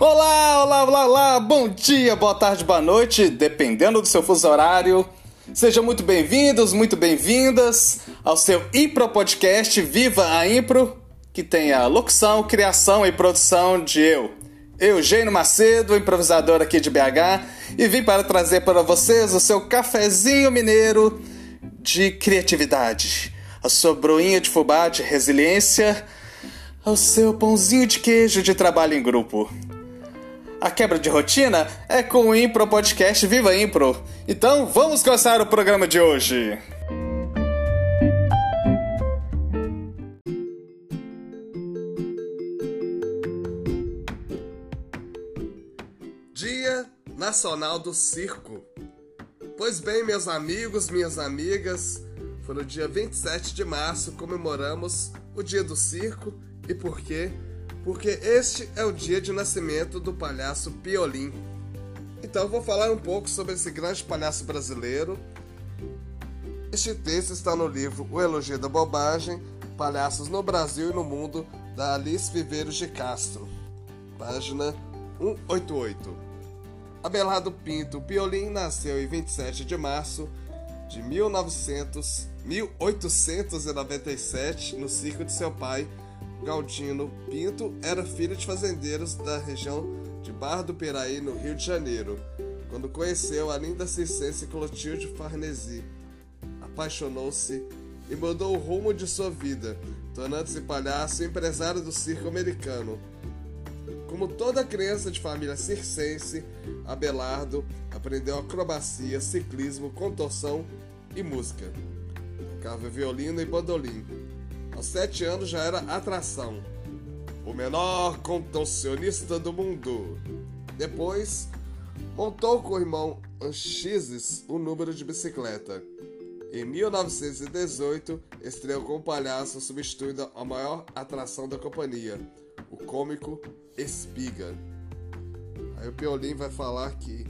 Olá, olá, olá, olá, bom dia, boa tarde, boa noite, dependendo do seu fuso horário. Sejam muito bem-vindos, muito bem-vindas ao seu Impro Podcast Viva a Impro, que tem a locução, criação e produção de eu, Eugênio Macedo, improvisador aqui de BH, e vim para trazer para vocês o seu cafezinho mineiro de criatividade, a sua broinha de fubá de resiliência, ao seu pãozinho de queijo de trabalho em grupo. A quebra de rotina é com o Impro Podcast Viva Impro. Então vamos começar o programa de hoje. Dia Nacional do Circo. Pois bem, meus amigos, minhas amigas, foi no dia 27 de março comemoramos o Dia do Circo e por quê? Porque este é o dia de nascimento do palhaço Piolim. Então vou falar um pouco sobre esse grande palhaço brasileiro. Este texto está no livro O Elogio da Bobagem, Palhaços no Brasil e no Mundo, da Alice Viveiros de Castro, página 188. Abelardo Pinto Piolim nasceu em 27 de março de 1900, 1897 no circo de seu pai, Galdino Pinto era filho de fazendeiros da região de Barra do Piraí, no Rio de Janeiro, quando conheceu a linda circense Clotilde Farnese. Apaixonou-se e mudou o rumo de sua vida, tornando-se palhaço e empresário do circo americano. Como toda criança de família circense, Abelardo aprendeu acrobacia, ciclismo, contorção e música. Tocava violino e bandolim sete anos já era atração. O menor contorcionista do mundo. Depois, montou com o irmão Anchises o número de bicicleta. Em 1918, estreou como palhaço, substituindo a maior atração da companhia, o cômico Espiga. Aí o Piolim vai falar que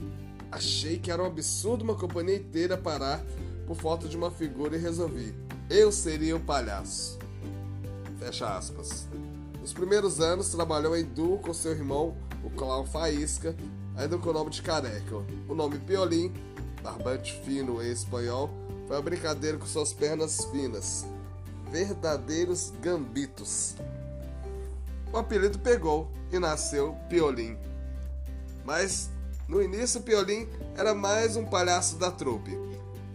achei que era um absurdo uma companhia inteira parar por falta de uma figura e resolvi. Eu seria o palhaço. Fecha aspas. Nos primeiros anos trabalhou em duo com seu irmão, o clown Faísca, ainda com o nome de Careca. O nome Piolim, barbante fino em espanhol, foi uma brincadeira com suas pernas finas. Verdadeiros gambitos. O apelido pegou e nasceu Piolim. Mas no início Piolim era mais um palhaço da trupe.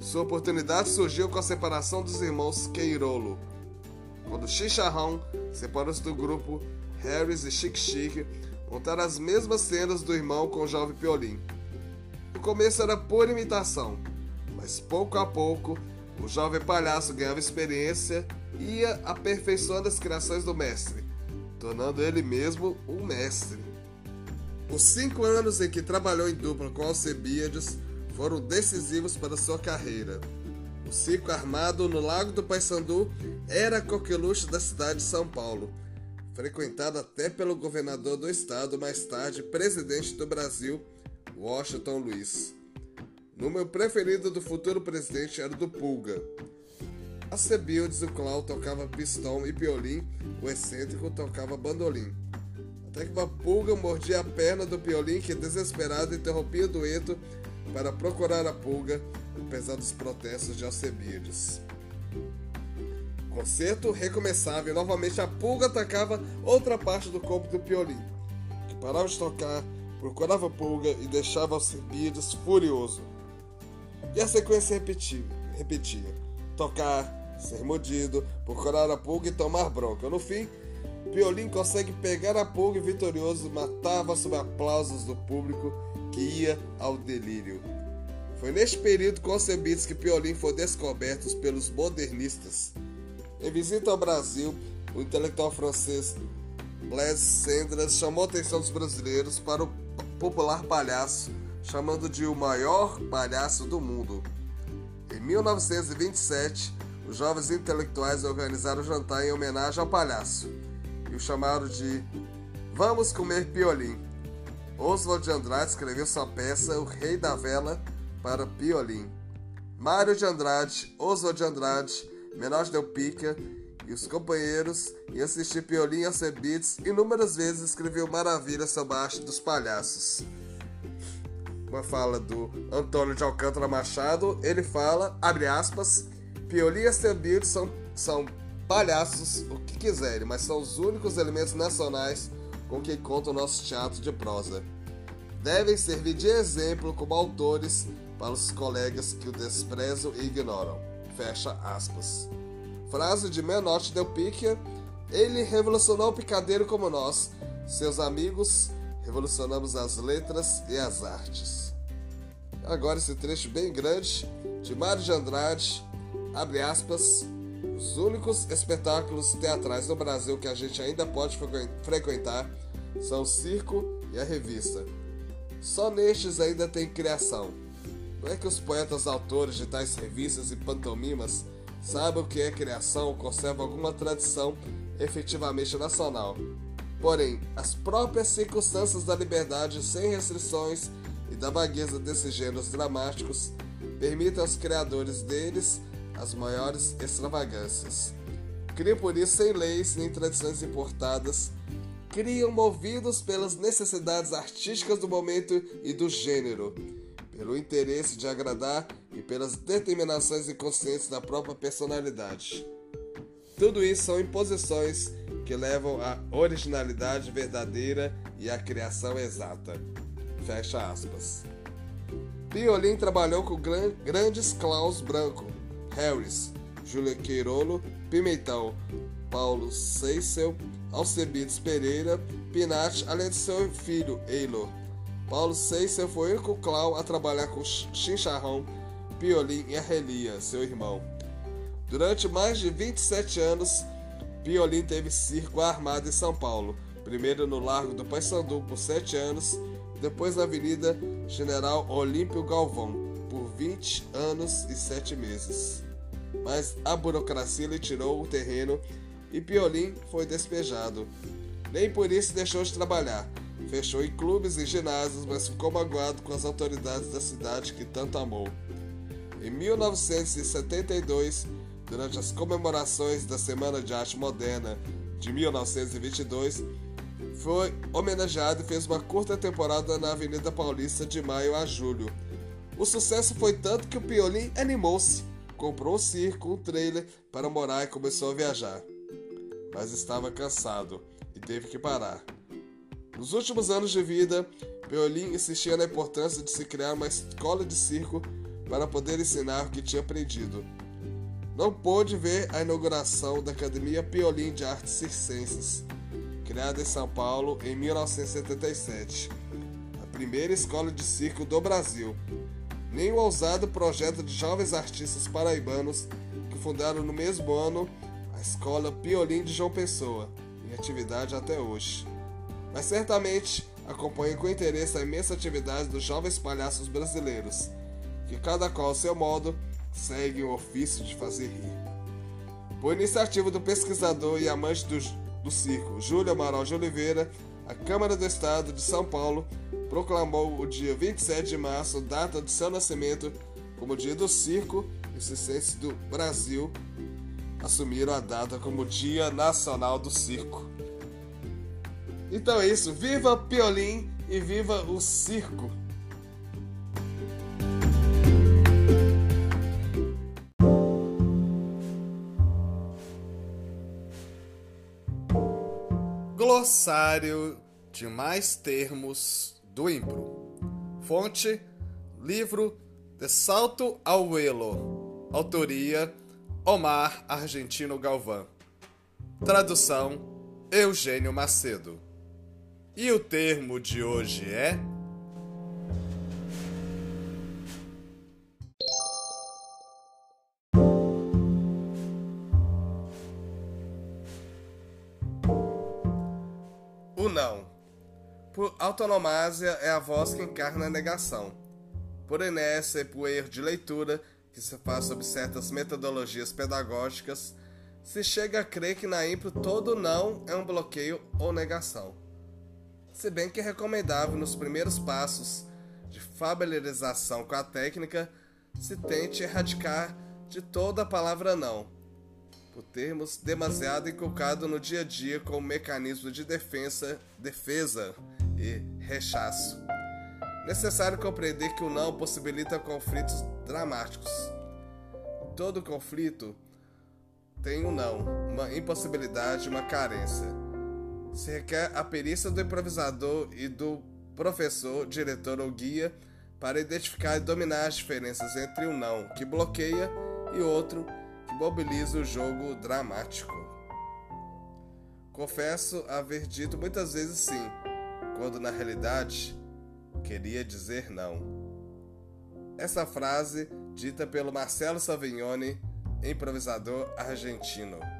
Sua oportunidade surgiu com a separação dos irmãos Queirolo quando Chicharrão separou-se do grupo, Harris e Chic Chic montaram as mesmas cenas do irmão com o jovem Piolim. No começo era pura imitação, mas pouco a pouco o jovem palhaço ganhava experiência e ia aperfeiçoando as criações do mestre, tornando ele mesmo um mestre. Os cinco anos em que trabalhou em dupla com Alcebiades foram decisivos para sua carreira. O circo armado no Lago do Paissandu era coqueluche da cidade de São Paulo, frequentado até pelo governador do estado, mais tarde presidente do Brasil, Washington Luiz. Número preferido do futuro presidente era do Pulga. A Cebildes, o Clau tocava pistão e piolim, o excêntrico tocava bandolim. Até que uma pulga mordia a perna do piolim, que desesperado interrompia o dueto para procurar a pulga, apesar dos protestos de Alcebiades. Concerto recomeçava e novamente a pulga atacava outra parte do corpo do Piolim, que parava de tocar, procurava a pulga e deixava Alcebiades furioso. E a sequência repetia, repetia: tocar, ser mordido, procurar a pulga e tomar bronca. No fim, Piolim consegue pegar a pulga e vitorioso matava sob aplausos do público que ia ao delírio. Foi neste período concebido que Piolim foi descoberto pelos modernistas. Em visita ao Brasil, o intelectual francês Blaise Cendrars chamou a atenção dos brasileiros para o popular palhaço, chamando de o maior palhaço do mundo. Em 1927, os jovens intelectuais organizaram um jantar em homenagem ao palhaço e o chamaram de Vamos Comer Piolim. Oswald de Andrade escreveu sua peça O Rei da Vela para Piolim. Mário de Andrade, Oswald de Andrade, Menor Del Pica e os companheiros e assistir Piolim a ser beats, inúmeras vezes escreveu maravilhas sobre a arte dos palhaços. Uma fala do Antônio de Alcântara Machado, ele fala, abre aspas, Piolim e beats são, são palhaços o que quiserem, mas são os únicos elementos nacionais com que conta o nosso teatro de prosa. Devem servir de exemplo como autores para os colegas que o desprezam e ignoram. Fecha aspas. Frase de Menotti Del Picchia. Ele revolucionou o picadeiro como nós, seus amigos, revolucionamos as letras e as artes. Agora esse trecho bem grande de Mário de Andrade, abre aspas, os únicos espetáculos teatrais no Brasil que a gente ainda pode frequentar são o circo e a revista. Só nestes ainda tem criação. Não é que os poetas autores de tais revistas e pantomimas saibam que é criação ou conservam alguma tradição efetivamente nacional. Porém, as próprias circunstâncias da liberdade sem restrições e da vagueza desses gêneros dramáticos permitem aos criadores deles as maiores extravagâncias. Criam por isso sem leis nem tradições importadas, criam movidos pelas necessidades artísticas do momento e do gênero, pelo interesse de agradar e pelas determinações inconscientes da própria personalidade. Tudo isso são imposições que levam à originalidade verdadeira e à criação exata. Fecha aspas. Piolim trabalhou com grandes Klaus Branco, Harris, Júlia Queirolo, Pimentão, Paulo Seissel, Alcebides Pereira, Pinati, além de seu filho, Eilor. Paulo Seissel foi único Clau a trabalhar com Chincharrão, Piolim e Arrelia, seu irmão. Durante mais de 27 anos, Piolim teve circo armado em São Paulo, primeiro no Largo do Paissandu por 7 anos, depois na Avenida General Olímpio Galvão por 20 anos e 7 meses mas a burocracia lhe tirou o terreno e Piolim foi despejado. Nem por isso deixou de trabalhar. Fechou em clubes e ginásios, mas ficou magoado com as autoridades da cidade que tanto amou. Em 1972, durante as comemorações da Semana de Arte Moderna de 1922, foi homenageado e fez uma curta temporada na Avenida Paulista de maio a julho. O sucesso foi tanto que o Piolim animou-se comprou um circo, um trailer para morar e começou a viajar. Mas estava cansado e teve que parar. Nos últimos anos de vida, Peolin insistia na importância de se criar uma escola de circo para poder ensinar o que tinha aprendido. Não pôde ver a inauguração da Academia Piolim de Artes Circenses, criada em São Paulo em 1977, a primeira escola de circo do Brasil, nem o ousado projeto de jovens artistas paraibanos que fundaram no mesmo ano a Escola Piolim de João Pessoa, em atividade até hoje. Mas certamente acompanhe com interesse a imensa atividade dos jovens palhaços brasileiros, que cada qual ao seu modo segue o ofício de fazer rir. Por iniciativa do pesquisador e amante do, do circo Júlio Amaral de Oliveira, a Câmara do Estado de São Paulo proclamou o dia 27 de março, data de seu nascimento, como Dia do Circo e Circense do Brasil. Assumiram a data como Dia Nacional do Circo. Então é isso, viva Piolim e viva o circo! Glossário de mais termos do Impro. Fonte: livro De Salto ao Elo. Autoria: Omar Argentino Galvão. Tradução: Eugênio Macedo. E o termo de hoje é. O não. Por autonomásia é a voz que encarna a negação. Por inércia e por erro de leitura, que se faz sob certas metodologias pedagógicas, se chega a crer que na impro todo não é um bloqueio ou negação. Se bem que é recomendável nos primeiros passos de familiarização com a técnica se tente erradicar de toda a palavra não, por termos demasiado inculcado no dia a dia como mecanismo de defesa, defesa e rechaço. Necessário compreender que o não possibilita conflitos dramáticos. Todo conflito tem um não, uma impossibilidade, uma carência. Se requer a perícia do improvisador e do professor, diretor ou guia para identificar e dominar as diferenças entre um não que bloqueia e outro que mobiliza o jogo dramático. Confesso haver dito muitas vezes sim, quando na realidade queria dizer não. Essa frase, dita pelo Marcelo Savignoni, improvisador argentino.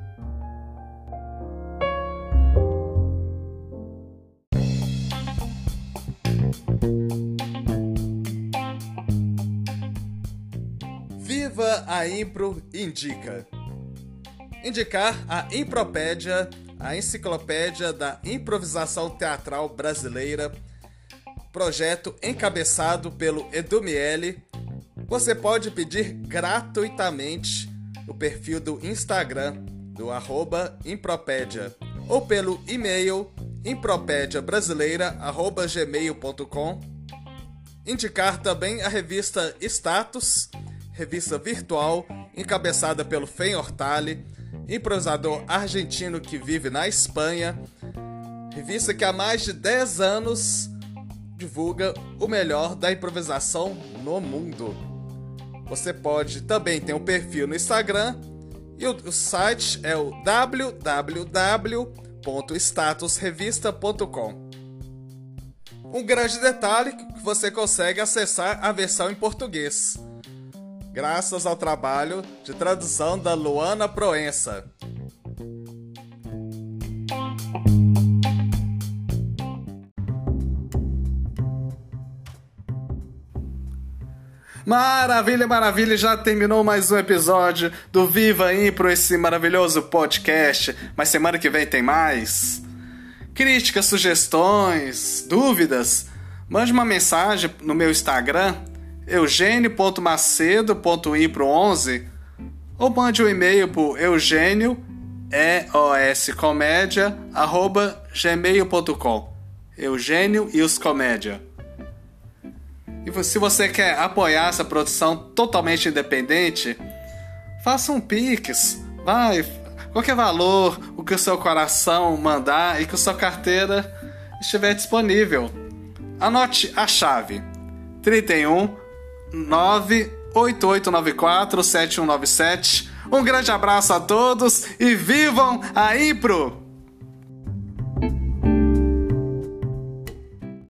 A Impro Indica! Indicar a Impropédia, a enciclopédia da improvisação teatral brasileira, projeto encabeçado pelo Edu Miele. Você pode pedir gratuitamente no perfil do Instagram do arroba Impropédia ou pelo e-mail impropediabrasileira.gmail.com Indicar também a revista Status, revista virtual encabeçada pelo Fen Hortali, improvisador argentino que vive na Espanha, revista que há mais de 10 anos divulga o melhor da improvisação no mundo. Você pode também ter um perfil no Instagram e o, site é o www.statusrevista.com. Um grande detalhe que você consegue acessar a versão em português, graças ao trabalho de tradução da Luana Proença. Maravilha, maravilha, já terminou mais um episódio do Viva Impro, esse maravilhoso podcast. Mas semana que vem tem mais. Críticas, sugestões, dúvidas? Mande uma mensagem no meu Instagram, eugênio.macedo.impro11 ou mande um e-mail por eugênio, eoscomédia, arroba gmail.com Eugênio e os Comédia. E se você quer apoiar essa produção totalmente independente, faça um Pix. Vai, qualquer valor, o que o seu coração mandar e que a sua carteira estiver disponível. Anote a chave: 31 98894 7197. Um grande abraço a todos e vivam a Impro!